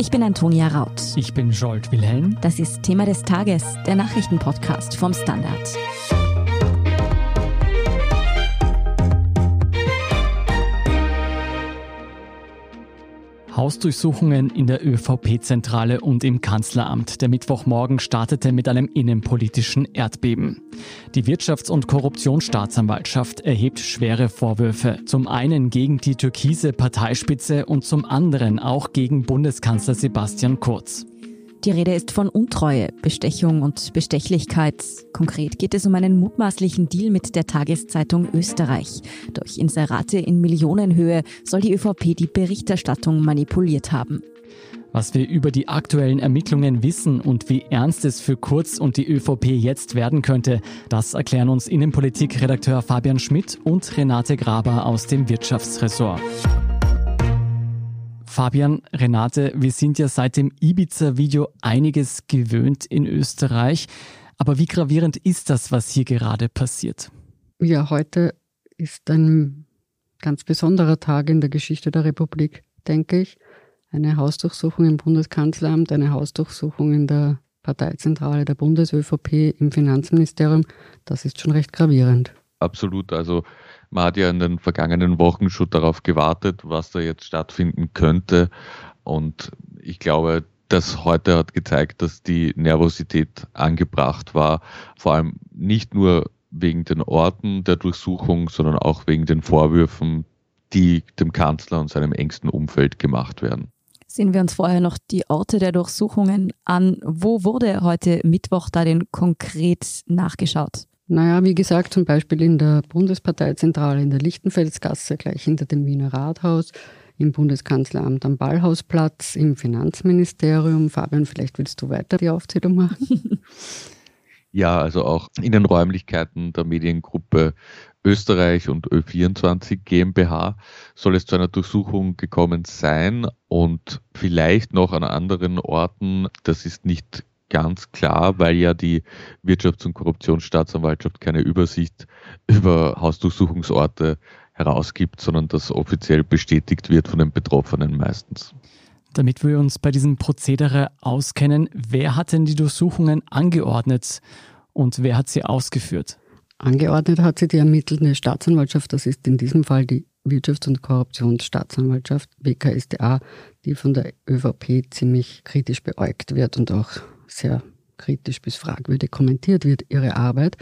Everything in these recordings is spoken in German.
Ich bin Antonia Raut. Ich bin Jolt Wilhelm. Das ist Thema des Tages, der Nachrichtenpodcast vom Standard. Hausdurchsuchungen in der ÖVP-Zentrale und im Kanzleramt. Der Mittwochmorgen startete mit einem innenpolitischen Erdbeben. Die Wirtschafts- und Korruptionsstaatsanwaltschaft erhebt schwere Vorwürfe. Zum einen gegen die türkise Parteispitze und zum anderen auch gegen Bundeskanzler Sebastian Kurz. Die Rede ist von Untreue, Bestechung und Bestechlichkeit. Konkret geht es um einen mutmaßlichen Deal mit der Tageszeitung Österreich. Durch Inserate in Millionenhöhe soll die ÖVP die Berichterstattung manipuliert haben. Was wir über die aktuellen Ermittlungen wissen und wie ernst es für Kurz und die ÖVP jetzt werden könnte, das erklären uns Innenpolitik-Redakteur Fabian Schmidt und Renate Graber aus dem Wirtschaftsressort. Fabian, Renate, wir sind ja seit dem Ibiza-Video einiges gewöhnt in Österreich. Aber wie gravierend ist das, was hier gerade passiert? Ja, heute ist ein ganz besonderer Tag in der Geschichte der Republik, denke ich. Eine Hausdurchsuchung im Bundeskanzleramt, eine Hausdurchsuchung in der Parteizentrale der Bundes-ÖVP im Finanzministerium. Das ist schon recht gravierend. Absolut. Also man hat ja in den vergangenen Wochen schon darauf gewartet, was da jetzt stattfinden könnte. Und ich glaube, das heute hat gezeigt, dass die Nervosität angebracht war. Vor allem nicht nur wegen den Orten der Durchsuchung, sondern auch wegen den Vorwürfen, die dem Kanzler und seinem engsten Umfeld gemacht werden. Sehen wir uns vorher noch die Orte der Durchsuchungen an. Wo wurde heute Mittwoch da denn konkret nachgeschaut? Naja, wie gesagt, zum Beispiel in der Bundesparteizentrale in der Lichtenfelsgasse, gleich hinter dem Wiener Rathaus, im Bundeskanzleramt am Ballhausplatz, im Finanzministerium. Fabian, vielleicht willst du weiter die Aufzählung machen? Ja, also auch in den Räumlichkeiten der Mediengruppe Österreich und Ö24 GmbH soll es zu einer Durchsuchung gekommen sein und vielleicht noch an anderen Orten. Das ist nicht ganz klar, weil ja die Wirtschafts- und Korruptionsstaatsanwaltschaft keine Übersicht über Hausdurchsuchungsorte herausgibt, sondern das offiziell bestätigt wird von den Betroffenen meistens. Damit wir uns bei diesem Prozedere auskennen, wer hat denn die Durchsuchungen angeordnet und wer hat sie ausgeführt? Angeordnet hat sie die ermittelnde Staatsanwaltschaft, das ist in diesem Fall die Wirtschafts- und Korruptionsstaatsanwaltschaft, WKSDA, die von der ÖVP ziemlich kritisch beäugt wird und auch sehr kritisch bis fragwürdig kommentiert wird, ihre Arbeit,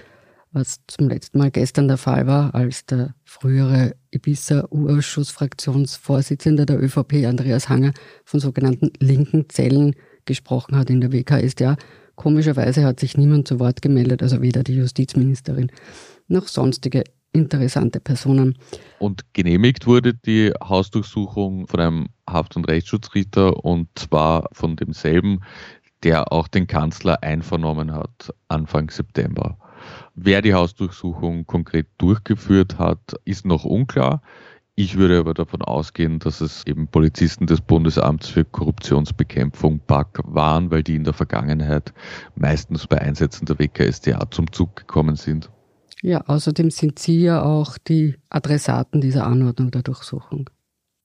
was zum letzten Mal gestern der Fall war, als der frühere Ibiza-U-Ausschussfraktionsvorsitzende der ÖVP, Andreas Hanger, von sogenannten linken Zellen gesprochen hat in der WKSDA. Komischerweise hat sich niemand zu Wort gemeldet, also weder die Justizministerin noch sonstige interessante Personen. Und genehmigt wurde die Hausdurchsuchung von einem Haft- und Rechtsschutzrichter und zwar von demselben, der auch den Kanzler einvernommen hat Anfang September. Wer die Hausdurchsuchung konkret durchgeführt hat, ist noch unklar. Ich würde aber davon ausgehen, dass es eben Polizisten des Bundesamts für Korruptionsbekämpfung BAK waren, weil die in der Vergangenheit meistens bei Einsätzen der WKSDA zum Zug gekommen sind. Ja, außerdem sind Sie ja auch die Adressaten dieser Anordnung der Durchsuchung.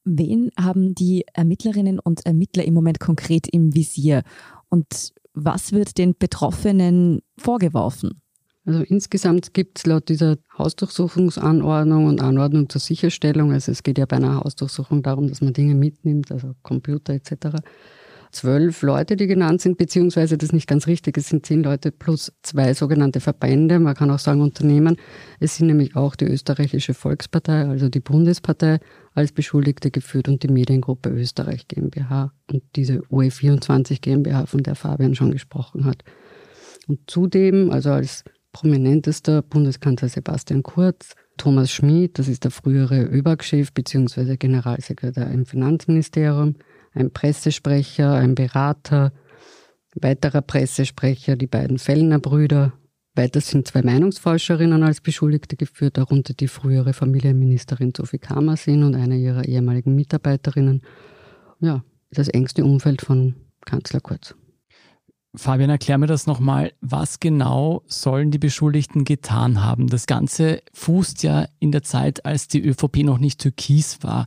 Wen haben die Ermittlerinnen und Ermittler im Moment konkret im Visier? Und was wird den Betroffenen vorgeworfen? Also insgesamt gibt es laut dieser Hausdurchsuchungsanordnung und Anordnung zur Sicherstellung, also es geht ja bei einer Hausdurchsuchung darum, dass man Dinge mitnimmt, also Computer etc., zwölf Leute, die genannt sind, beziehungsweise das ist nicht ganz richtig, es sind zehn Leute plus zwei sogenannte Verbände, man kann auch sagen Unternehmen. Es sind nämlich auch die österreichische Volkspartei, also die Bundespartei als Beschuldigte geführt und die Mediengruppe Österreich GmbH und diese OE24 GmbH, von der Fabian schon gesprochen hat. Und zudem, also als prominentester Bundeskanzler Sebastian Kurz, Thomas Schmid, das ist der frühere ÖBAG-Chef bzw. Generalsekretär im Finanzministerium, ein Pressesprecher, ein Berater, weiterer Pressesprecher, die beiden Fellner Brüder. Weiter sind zwei Meinungsforscherinnen als Beschuldigte geführt, darunter die frühere Familienministerin Sophie Kamersin und eine ihrer ehemaligen Mitarbeiterinnen. Ja, das engste Umfeld von Kanzler Kurz. Fabian, erklär mir das nochmal. Was genau sollen die Beschuldigten getan haben? Das Ganze fußt ja in der Zeit, als die ÖVP noch nicht türkis war.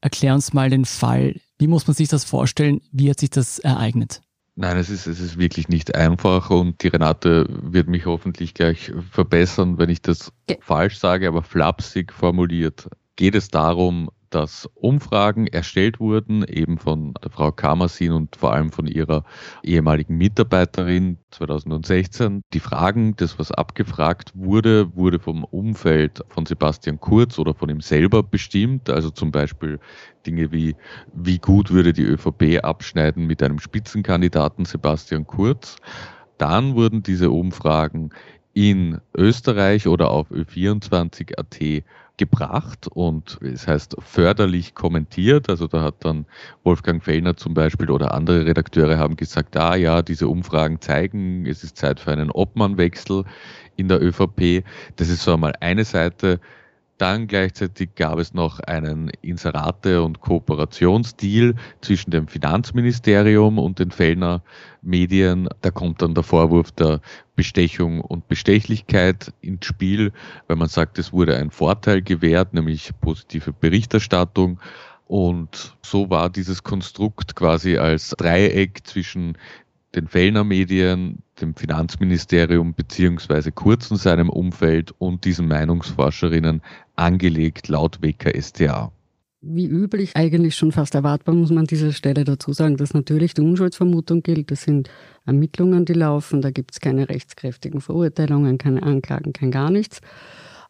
Erklär uns mal den Fall. Wie muss man sich das vorstellen? Wie hat sich das ereignet? Nein, es ist, es ist wirklich nicht einfach und die Renate wird mich hoffentlich gleich verbessern, wenn ich das okay. falsch sage, aber flapsig formuliert. Geht es darum, dass Umfragen erstellt wurden, eben von der Frau Kamersin und vor allem von ihrer ehemaligen Mitarbeiterin 2016. Die Fragen, das was abgefragt wurde, wurde vom Umfeld von Sebastian Kurz oder von ihm selber bestimmt. Also zum Beispiel Dinge wie, wie gut würde die ÖVP abschneiden mit einem Spitzenkandidaten Sebastian Kurz. Dann wurden diese Umfragen in Österreich oder auf Ö24.at gebracht und es heißt förderlich kommentiert. Also da hat dann Wolfgang Fellner zum Beispiel oder andere Redakteure haben gesagt, ah ja, diese Umfragen zeigen, es ist Zeit für einen Obmannwechsel in der ÖVP. Das ist so einmal eine Seite dann gleichzeitig gab es noch einen Inserate- und Kooperationsdeal zwischen dem Finanzministerium und den Fellner Medien. Da kommt dann der Vorwurf der Bestechung und Bestechlichkeit ins Spiel, weil man sagt, es wurde ein Vorteil gewährt, nämlich positive Berichterstattung. Und so war dieses Konstrukt quasi als Dreieck zwischen den Fellner Medien, dem Finanzministerium beziehungsweise kurz in seinem Umfeld und diesen Meinungsforscherinnen angelegt laut WKStA. Wie üblich, eigentlich schon fast erwartbar, muss man an dieser Stelle dazu sagen, dass natürlich die Unschuldsvermutung gilt. Das sind Ermittlungen, die laufen, da gibt es keine rechtskräftigen Verurteilungen, keine Anklagen, kein gar nichts.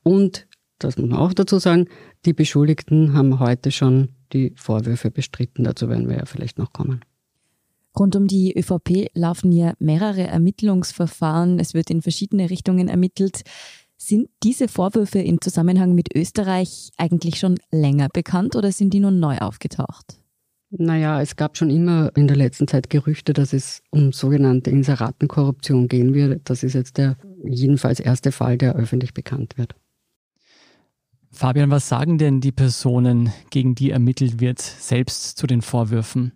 Und, das muss man auch dazu sagen, die Beschuldigten haben heute schon die Vorwürfe bestritten. Dazu werden wir ja vielleicht noch kommen. Rund um die ÖVP laufen ja mehrere Ermittlungsverfahren. Es wird in verschiedene Richtungen ermittelt. Sind diese Vorwürfe im Zusammenhang mit Österreich eigentlich schon länger bekannt oder sind die nun neu aufgetaucht? Naja, es gab schon immer in der letzten Zeit Gerüchte, dass es um sogenannte Inseratenkorruption gehen wird. Das ist jetzt der jedenfalls erste Fall, der öffentlich bekannt wird. Fabian, was sagen denn die Personen, gegen die ermittelt wird, selbst zu den Vorwürfen?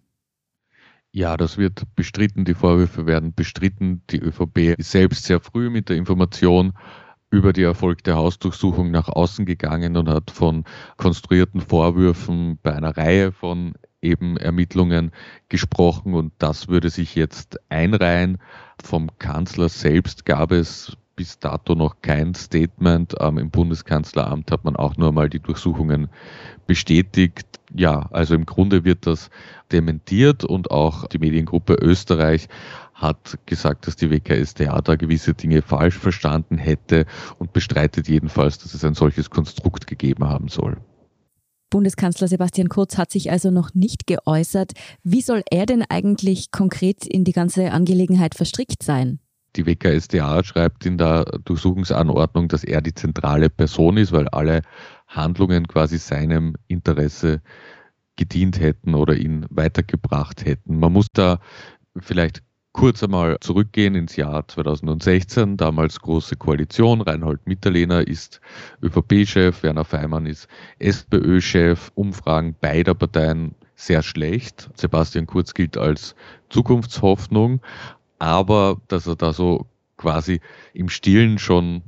Ja, das wird bestritten. Die Vorwürfe werden bestritten. Die ÖVP ist selbst sehr früh mit der Information über die erfolgte Hausdurchsuchung nach außen gegangen und hat von konstruierten Vorwürfen bei einer Reihe von eben Ermittlungen gesprochen und das würde sich jetzt einreihen. Vom Kanzler selbst gab es bis dato noch kein Statement. Ähm, Im Bundeskanzleramt hat man auch nur mal die Durchsuchungen bestätigt. Ja, also im Grunde wird das dementiert und auch die Mediengruppe Österreich hat gesagt, dass die WKStA da gewisse Dinge falsch verstanden hätte und bestreitet jedenfalls, dass es ein solches Konstrukt gegeben haben soll. Bundeskanzler Sebastian Kurz hat sich also noch nicht geäußert. Wie soll er denn eigentlich konkret in die ganze Angelegenheit verstrickt sein? Die WKStA schreibt in der Durchsuchungsanordnung, dass er die zentrale Person ist, weil alle Handlungen quasi seinem Interesse gedient hätten oder ihn weitergebracht hätten. Man muss da vielleicht kurz einmal zurückgehen ins Jahr 2016, damals große Koalition. Reinhold Mitterlehner ist ÖVP-Chef, Werner Feimann ist SPÖ-Chef. Umfragen beider Parteien sehr schlecht. Sebastian Kurz gilt als Zukunftshoffnung aber dass er da so quasi im Stillen schon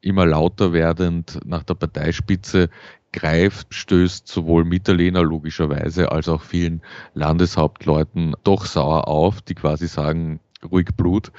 immer lauter werdend nach der Parteispitze greift, stößt sowohl Mitterlehner logischerweise als auch vielen Landeshauptleuten doch sauer auf, die quasi sagen, ruhig Blut,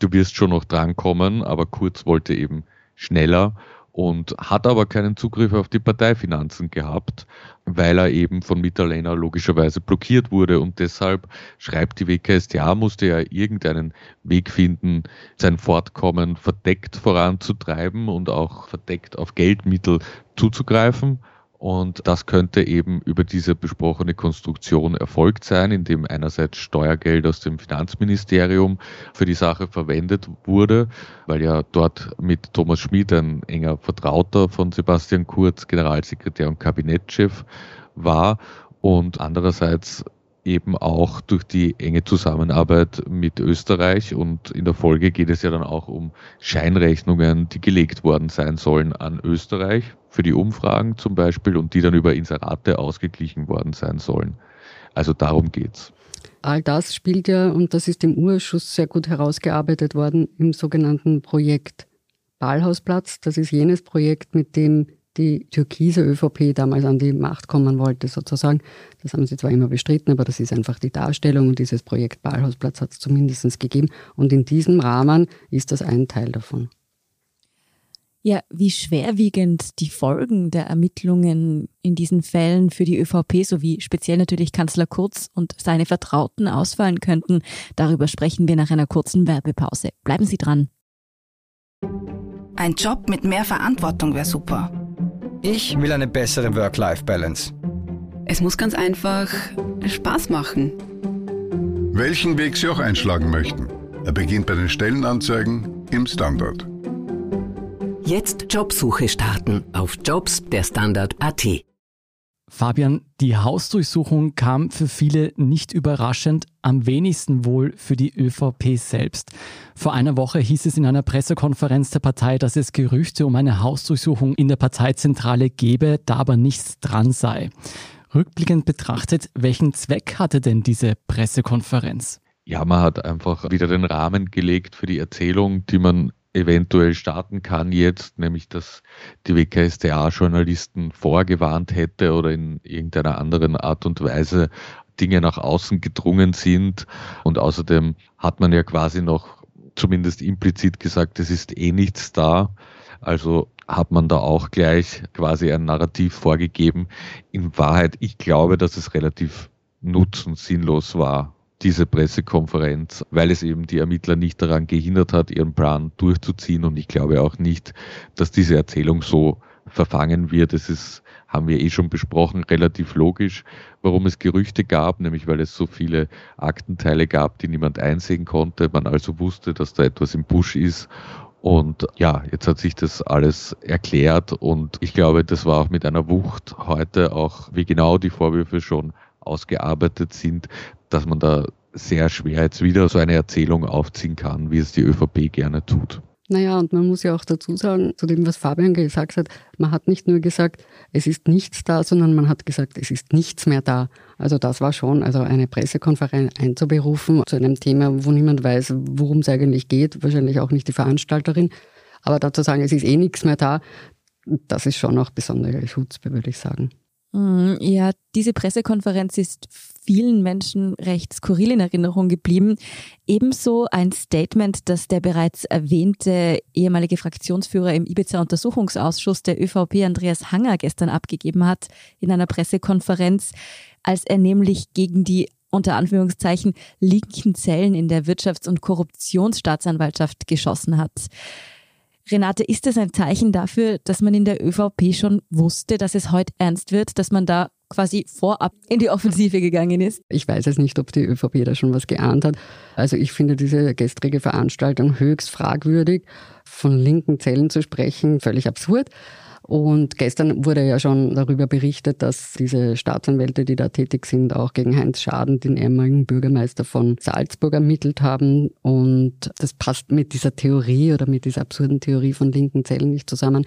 du wirst schon noch drankommen, aber Kurz wollte eben schneller und hat aber keinen Zugriff auf die Parteifinanzen gehabt, weil er eben von Mitterlehner logischerweise blockiert wurde und deshalb schreibt die WKStA, musste er irgendeinen Weg finden, sein Fortkommen verdeckt voranzutreiben und auch verdeckt auf Geldmittel zuzugreifen. Und das könnte eben über diese besprochene Konstruktion erfolgt sein, indem einerseits Steuergeld aus dem Finanzministerium für die Sache verwendet wurde, weil ja dort mit Thomas Schmid ein enger Vertrauter von Sebastian Kurz, Generalsekretär und Kabinettschef war. Und andererseits eben auch durch die enge Zusammenarbeit mit Österreich und in der Folge geht es ja dann auch um Scheinrechnungen, die gelegt worden sein sollen an Österreich für die Umfragen zum Beispiel und die dann über Inserate ausgeglichen worden sein sollen. Also darum geht's. All das spielt ja, und das ist im Urschuss sehr gut herausgearbeitet worden, im sogenannten Projekt Ballhausplatz. Das ist jenes Projekt, mit dem die türkise ÖVP damals an die Macht kommen wollte, sozusagen. Das haben sie zwar immer bestritten, aber das ist einfach die Darstellung und dieses Projekt Ballhausplatz hat es zumindest gegeben. Und in diesem Rahmen ist das ein Teil davon. Ja, wie schwerwiegend die Folgen der Ermittlungen in diesen Fällen für die ÖVP sowie speziell natürlich Kanzler Kurz und seine Vertrauten ausfallen könnten, darüber sprechen wir nach einer kurzen Werbepause. Bleiben Sie dran. Ein Job mit mehr Verantwortung wäre super. Ich will eine bessere Work-Life-Balance. Es muss ganz einfach Spaß machen. Welchen Weg Sie auch einschlagen möchten. Er beginnt bei den Stellenanzeigen im Standard. Jetzt Jobsuche starten auf Jobs der Standard.at. Fabian, die Hausdurchsuchung kam für viele nicht überraschend, am wenigsten wohl für die ÖVP selbst. Vor einer Woche hieß es in einer Pressekonferenz der Partei, dass es Gerüchte um eine Hausdurchsuchung in der Parteizentrale gebe, da aber nichts dran sei. Rückblickend betrachtet, welchen Zweck hatte denn diese Pressekonferenz? Ja, man hat einfach wieder den Rahmen gelegt für die Erzählung, die man eventuell starten kann jetzt, nämlich dass die WKStA-Journalisten vorgewarnt hätte oder in irgendeiner anderen Art und Weise Dinge nach außen gedrungen sind. Und außerdem hat man ja quasi noch zumindest implizit gesagt, es ist eh nichts da. Also hat man da auch gleich quasi ein Narrativ vorgegeben. In Wahrheit, ich glaube, dass es relativ nutzensinnlos war, diese Pressekonferenz, weil es eben die Ermittler nicht daran gehindert hat, ihren Plan durchzuziehen. Und ich glaube auch nicht, dass diese Erzählung so verfangen wird. Es ist, haben wir eh schon besprochen, relativ logisch, warum es Gerüchte gab, nämlich weil es so viele Aktenteile gab, die niemand einsehen konnte. Man also wusste, dass da etwas im Busch ist. Und ja, jetzt hat sich das alles erklärt und ich glaube, das war auch mit einer Wucht heute auch, wie genau die Vorwürfe schon ausgearbeitet sind, dass man da sehr schwer jetzt wieder so eine Erzählung aufziehen kann, wie es die ÖVP gerne tut. Naja, und man muss ja auch dazu sagen, zu dem, was Fabian gesagt hat, man hat nicht nur gesagt, es ist nichts da, sondern man hat gesagt, es ist nichts mehr da. Also das war schon, also eine Pressekonferenz einzuberufen zu einem Thema, wo niemand weiß, worum es eigentlich geht, wahrscheinlich auch nicht die Veranstalterin. Aber dazu sagen, es ist eh nichts mehr da, das ist schon auch besondere Schutzbe, würde ich sagen. Mhm, ja, diese Pressekonferenz ist vielen Menschen recht skurril in Erinnerung geblieben. Ebenso ein Statement, das der bereits erwähnte ehemalige Fraktionsführer im Ibiza-Untersuchungsausschuss der ÖVP, Andreas Hanger, gestern abgegeben hat in einer Pressekonferenz, als er nämlich gegen die unter Anführungszeichen linken Zellen in der Wirtschafts- und Korruptionsstaatsanwaltschaft geschossen hat. Renate, ist das ein Zeichen dafür, dass man in der ÖVP schon wusste, dass es heute ernst wird, dass man da quasi vorab in die Offensive gegangen ist? Ich weiß es nicht, ob die ÖVP da schon was geahnt hat. Also ich finde diese gestrige Veranstaltung höchst fragwürdig. Von linken Zellen zu sprechen, völlig absurd. Und gestern wurde ja schon darüber berichtet, dass diese Staatsanwälte, die da tätig sind, auch gegen Heinz Schaden, den ehemaligen Bürgermeister von Salzburg, ermittelt haben. Und das passt mit dieser Theorie oder mit dieser absurden Theorie von linken Zellen nicht zusammen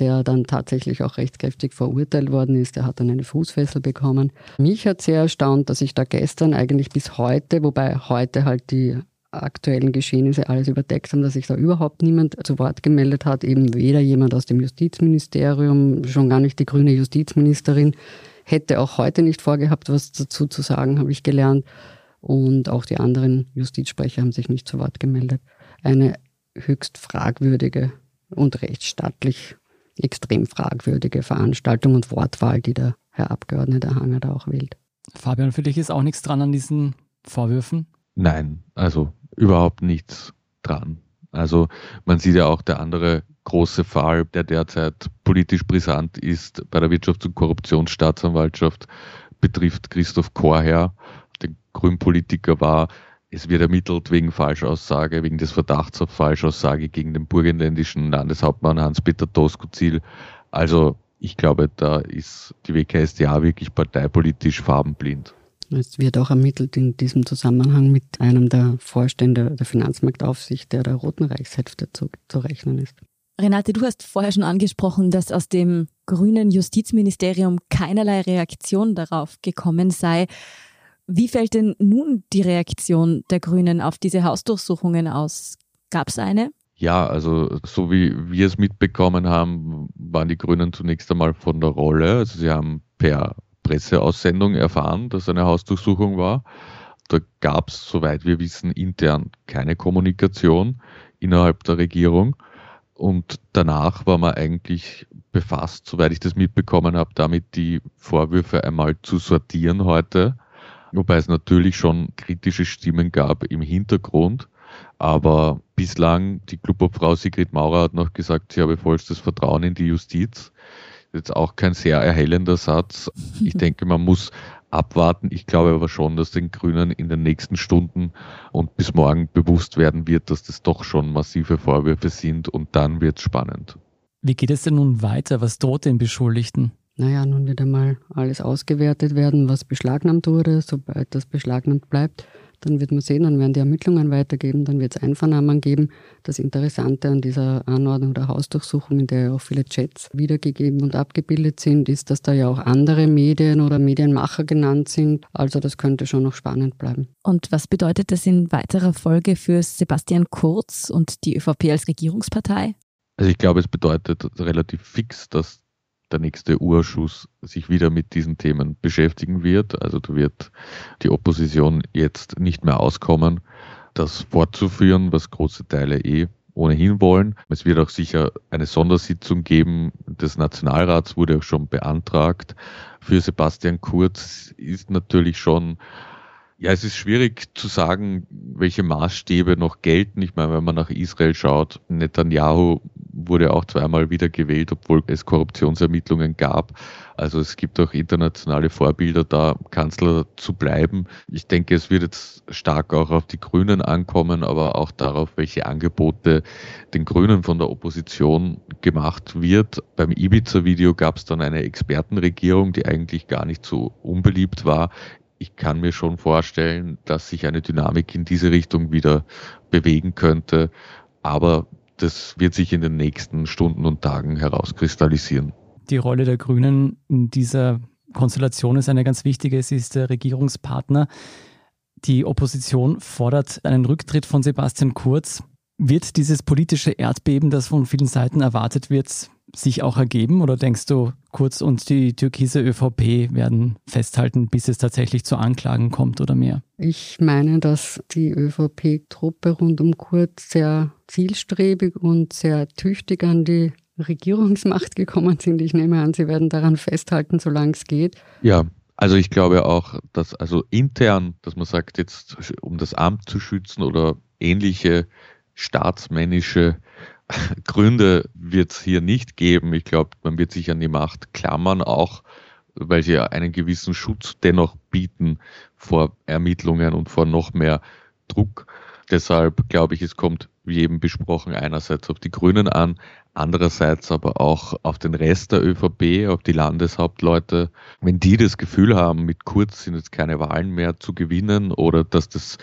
der dann tatsächlich auch rechtskräftig verurteilt worden ist. Der hat dann eine Fußfessel bekommen. Mich hat sehr erstaunt, dass ich da gestern eigentlich bis heute, wobei heute halt die aktuellen Geschehnisse alles überdeckt haben, dass sich da überhaupt niemand zu Wort gemeldet hat, eben weder jemand aus dem Justizministerium, schon gar nicht die grüne Justizministerin, hätte auch heute nicht vorgehabt, was dazu zu sagen, habe ich gelernt. Und auch die anderen Justizsprecher haben sich nicht zu Wort gemeldet. Eine höchst fragwürdige und rechtsstaatlich extrem fragwürdige Veranstaltung und Wortwahl, die der Herr Abgeordnete Hanger da auch wählt. Fabian, für dich ist auch nichts dran an diesen Vorwürfen? Nein, also überhaupt nichts dran. Also man sieht ja auch der andere große Fall, der derzeit politisch brisant ist bei der Wirtschafts- und Korruptionsstaatsanwaltschaft, betrifft Christoph Korher, der Grünpolitiker war. Es wird ermittelt wegen Falschaussage, wegen des Verdachts auf Falschaussage gegen den burgenländischen Landeshauptmann Hans-Peter Doskozil. Also ich glaube, da ist die WKStA wirklich parteipolitisch farbenblind. Es wird auch ermittelt in diesem Zusammenhang mit einem der Vorstände der Finanzmarktaufsicht, der der Roten Reichshälfte zu, zu rechnen ist. Renate, du hast vorher schon angesprochen, dass aus dem grünen Justizministerium keinerlei Reaktion darauf gekommen sei. Wie fällt denn nun die Reaktion der Grünen auf diese Hausdurchsuchungen aus? Gab es eine? Ja, also so wie wir es mitbekommen haben, waren die Grünen zunächst einmal von der Rolle. Also sie haben per Presseaussendung erfahren, dass eine Hausdurchsuchung war. Da gab es, soweit wir wissen, intern keine Kommunikation innerhalb der Regierung. Und danach war man eigentlich befasst, soweit ich das mitbekommen habe, damit die Vorwürfe einmal zu sortieren heute. Wobei es natürlich schon kritische Stimmen gab im Hintergrund. Aber bislang, die Clubobfrau Sigrid Maurer hat noch gesagt, sie habe vollstes Vertrauen in die Justiz. Jetzt auch kein sehr erhellender Satz. Ich denke, man muss abwarten. Ich glaube aber schon, dass den Grünen in den nächsten Stunden und bis morgen bewusst werden wird, dass das doch schon massive Vorwürfe sind und dann wird es spannend. Wie geht es denn nun weiter? Was droht den Beschuldigten? Naja, nun wird einmal alles ausgewertet werden, was beschlagnahmt wurde. Sobald das beschlagnahmt bleibt, dann wird man sehen, dann werden die Ermittlungen weitergeben, dann wird es Einvernahmen geben. Das Interessante an dieser Anordnung der Hausdurchsuchung, in der ja auch viele Chats wiedergegeben und abgebildet sind, ist, dass da ja auch andere Medien oder Medienmacher genannt sind. Also das könnte schon noch spannend bleiben. Und was bedeutet das in weiterer Folge für Sebastian Kurz und die ÖVP als Regierungspartei? Also ich glaube, es bedeutet relativ fix, dass der nächste Urschuss sich wieder mit diesen Themen beschäftigen wird. Also da wird die Opposition jetzt nicht mehr auskommen, das fortzuführen, was große Teile eh ohnehin wollen. Es wird auch sicher eine Sondersitzung geben des Nationalrats, wurde auch schon beantragt. Für Sebastian Kurz ist natürlich schon ja, es ist schwierig zu sagen, welche Maßstäbe noch gelten. Ich meine, wenn man nach Israel schaut, Netanyahu wurde auch zweimal wieder gewählt, obwohl es Korruptionsermittlungen gab. Also es gibt auch internationale Vorbilder, da Kanzler zu bleiben. Ich denke, es wird jetzt stark auch auf die Grünen ankommen, aber auch darauf, welche Angebote den Grünen von der Opposition gemacht wird. Beim Ibiza-Video gab es dann eine Expertenregierung, die eigentlich gar nicht so unbeliebt war ich kann mir schon vorstellen, dass sich eine Dynamik in diese Richtung wieder bewegen könnte. Aber das wird sich in den nächsten Stunden und Tagen herauskristallisieren. Die Rolle der Grünen in dieser Konstellation ist eine ganz wichtige. Sie ist der Regierungspartner. Die Opposition fordert einen Rücktritt von Sebastian Kurz. Wird dieses politische Erdbeben, das von vielen Seiten erwartet wird, sich auch ergeben? Oder denkst du, Kurz und die türkise ÖVP werden festhalten, bis es tatsächlich zu Anklagen kommt oder mehr? Ich meine, dass die ÖVP-Truppe rund um Kurz sehr zielstrebig und sehr tüchtig an die Regierungsmacht gekommen sind. Ich nehme an, sie werden daran festhalten, solange es geht. Ja, also ich glaube auch, dass also intern, dass man sagt, jetzt um das Amt zu schützen oder ähnliche staatsmännische Gründe wird es hier nicht geben. Ich glaube, man wird sich an die Macht klammern, auch weil sie einen gewissen Schutz dennoch bieten vor Ermittlungen und vor noch mehr Druck. Deshalb glaube ich, es kommt, wie eben besprochen, einerseits auf die Grünen an, andererseits aber auch auf den Rest der ÖVP, auf die Landeshauptleute. Wenn die das Gefühl haben, mit Kurz sind jetzt keine Wahlen mehr zu gewinnen oder dass das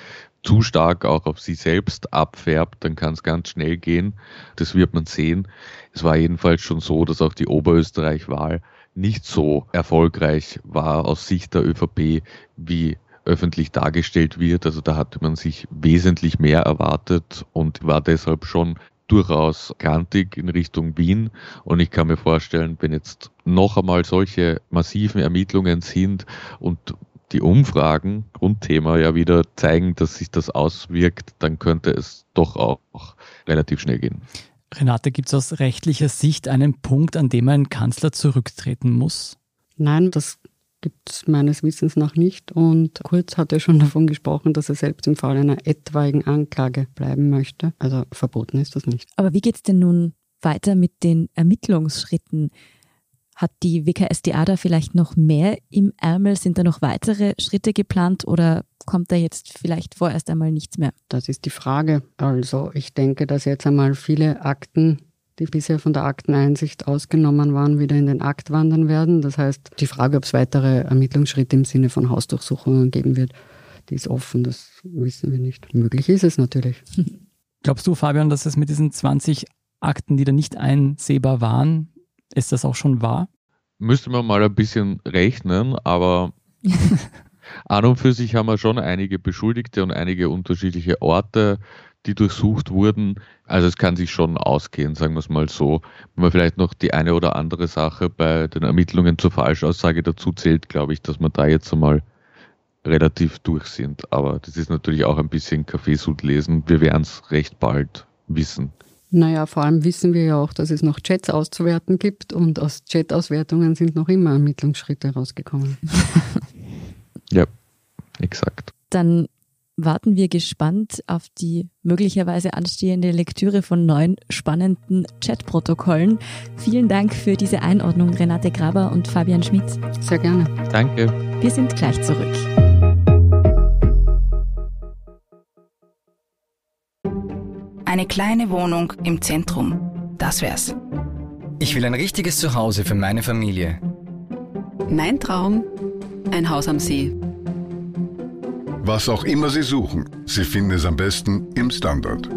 zu stark auch auf sie selbst abfärbt, dann kann es ganz schnell gehen. Das wird man sehen. Es war jedenfalls schon so, dass auch die Oberösterreich-Wahl nicht so erfolgreich war aus Sicht der ÖVP, wie öffentlich dargestellt wird. Also da hatte man sich wesentlich mehr erwartet und war deshalb schon durchaus kantig in Richtung Wien. Und ich kann mir vorstellen, wenn jetzt noch einmal solche massiven Ermittlungen sind und die Umfragen, Grundthema ja wieder zeigen, dass sich das auswirkt, dann könnte es doch auch relativ schnell gehen. Renate, gibt es aus rechtlicher Sicht einen Punkt, an dem ein Kanzler zurücktreten muss? Nein, das gibt es meines Wissens nach nicht. Und Kurz hat ja schon davon gesprochen, dass er selbst im Fall einer etwaigen Anklage bleiben möchte. Also verboten ist das nicht. Aber wie geht es denn nun weiter mit den Ermittlungsschritten? Hat die WKSDA da vielleicht noch mehr im Ärmel? Sind da noch weitere Schritte geplant oder kommt da jetzt vielleicht vorerst einmal nichts mehr? Das ist die Frage. Also ich denke, dass jetzt einmal viele Akten, die bisher von der Akteneinsicht ausgenommen waren, wieder in den Akt wandern werden. Das heißt, die Frage, ob es weitere Ermittlungsschritte im Sinne von Hausdurchsuchungen geben wird, die ist offen. Das wissen wir nicht. Möglich ist es natürlich. Glaubst du, Fabian, dass es mit diesen 20 Akten, die da nicht einsehbar waren, ist das auch schon wahr? Müsste man mal ein bisschen rechnen, aber an und für sich haben wir schon einige Beschuldigte und einige unterschiedliche Orte. die durchsucht wurden. Also es kann sich schon ausgehen, sagen wir es mal so. Wenn man vielleicht noch die eine oder andere Sache bei den Ermittlungen zur Falschaussage dazu zählt, glaube ich, dass wir da jetzt einmal relativ durch sind. Aber das ist natürlich auch ein bisschen Kaffeesud lesen. Wir werden es recht bald wissen. Naja, vor allem wissen wir ja auch, dass es noch Chats auszuwerten gibt und aus Chat-Auswertungen sind noch immer Ermittlungsschritte rausgekommen. ja, exakt. Dann warten wir gespannt auf die möglicherweise anstehende Lektüre von neuen spannenden Chatprotokollen. Vielen Dank für diese Einordnung, Renate Graber und Fabian Schmidt. Sehr gerne. Danke. Wir sind gleich zurück. Eine kleine Wohnung im Zentrum. Das wär's. Ich will ein richtiges Zuhause für meine Familie. Mein Traum, ein Haus am See. Was auch immer Sie suchen, Sie finden es am besten im Standard.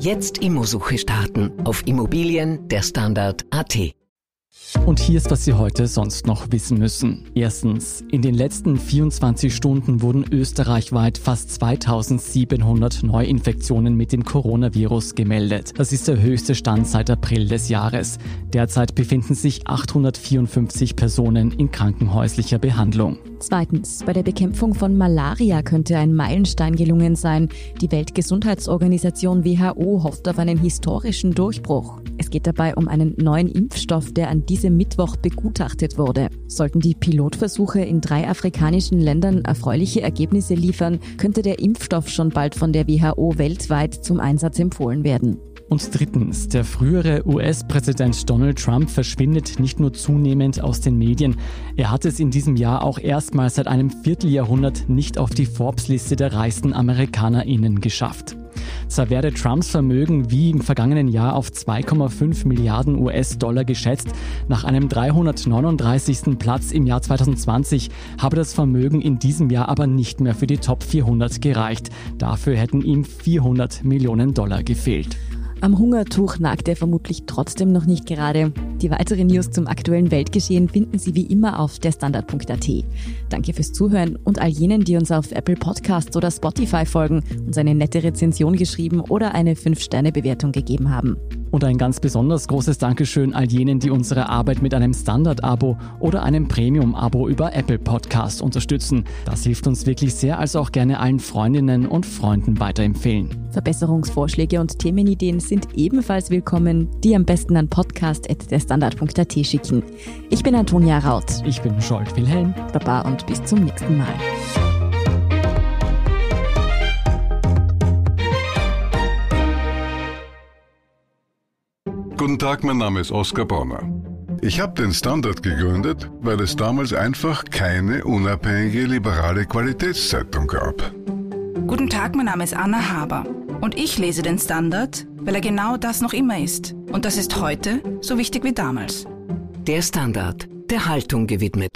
Jetzt Immosuche starten auf Immobilien der Standard.at. Und hier ist, was Sie heute sonst noch wissen müssen. Erstens, in den letzten 24 Stunden wurden österreichweit fast 2700 Neuinfektionen mit dem Coronavirus gemeldet. Das ist der höchste Stand seit April des Jahres. Derzeit befinden sich 854 Personen in krankenhäuslicher Behandlung. Zweitens, bei der Bekämpfung von Malaria könnte ein Meilenstein gelungen sein. Die Weltgesundheitsorganisation WHO hofft auf einen historischen Durchbruch. Es geht dabei um einen neuen Impfstoff, der an diesem Mittwoch begutachtet wurde. Sollten die Pilotversuche in drei afrikanischen Ländern erfreuliche Ergebnisse liefern, könnte der Impfstoff schon bald von der WHO weltweit zum Einsatz empfohlen werden. Und drittens, der frühere US-Präsident Donald Trump verschwindet nicht nur zunehmend aus den Medien, er hat es in diesem Jahr auch erstmals seit einem Vierteljahrhundert nicht auf die Forbes-Liste der reichsten AmerikanerInnen geschafft. Zwar werde Trumps Vermögen wie im vergangenen Jahr auf 2,5 Milliarden US-Dollar geschätzt, nach einem 339. Platz im Jahr 2020 habe das Vermögen in diesem Jahr aber nicht mehr für die Top 400 gereicht. Dafür hätten ihm 400 Millionen Dollar gefehlt. Am Hungertuch nagt er vermutlich trotzdem noch nicht gerade. Die weiteren News zum aktuellen Weltgeschehen finden Sie wie immer auf derstandard.at. Danke fürs Zuhören und all jenen, die uns auf Apple Podcasts oder Spotify folgen, uns eine nette Rezension geschrieben oder eine 5-Sterne-Bewertung gegeben haben. Und ein ganz besonders großes Dankeschön all jenen, die unsere Arbeit mit einem Standard-Abo oder einem Premium-Abo über Apple Podcasts unterstützen. Das hilft uns wirklich sehr, also auch gerne allen Freundinnen und Freunden weiterempfehlen. Verbesserungsvorschläge und Themenideen sind ebenfalls willkommen, die am besten an podcast.derstandard.at schicken. Ich bin Antonia Raut. Ich bin Scholt Wilhelm. Baba und bis zum nächsten Mal. Guten Tag, mein Name ist Oskar Bonner. Ich habe den Standard gegründet, weil es damals einfach keine unabhängige liberale Qualitätszeitung gab. Guten Tag, mein Name ist Anna Haber und ich lese den Standard, weil er genau das noch immer ist. Und das ist heute so wichtig wie damals. Der Standard, der Haltung gewidmet.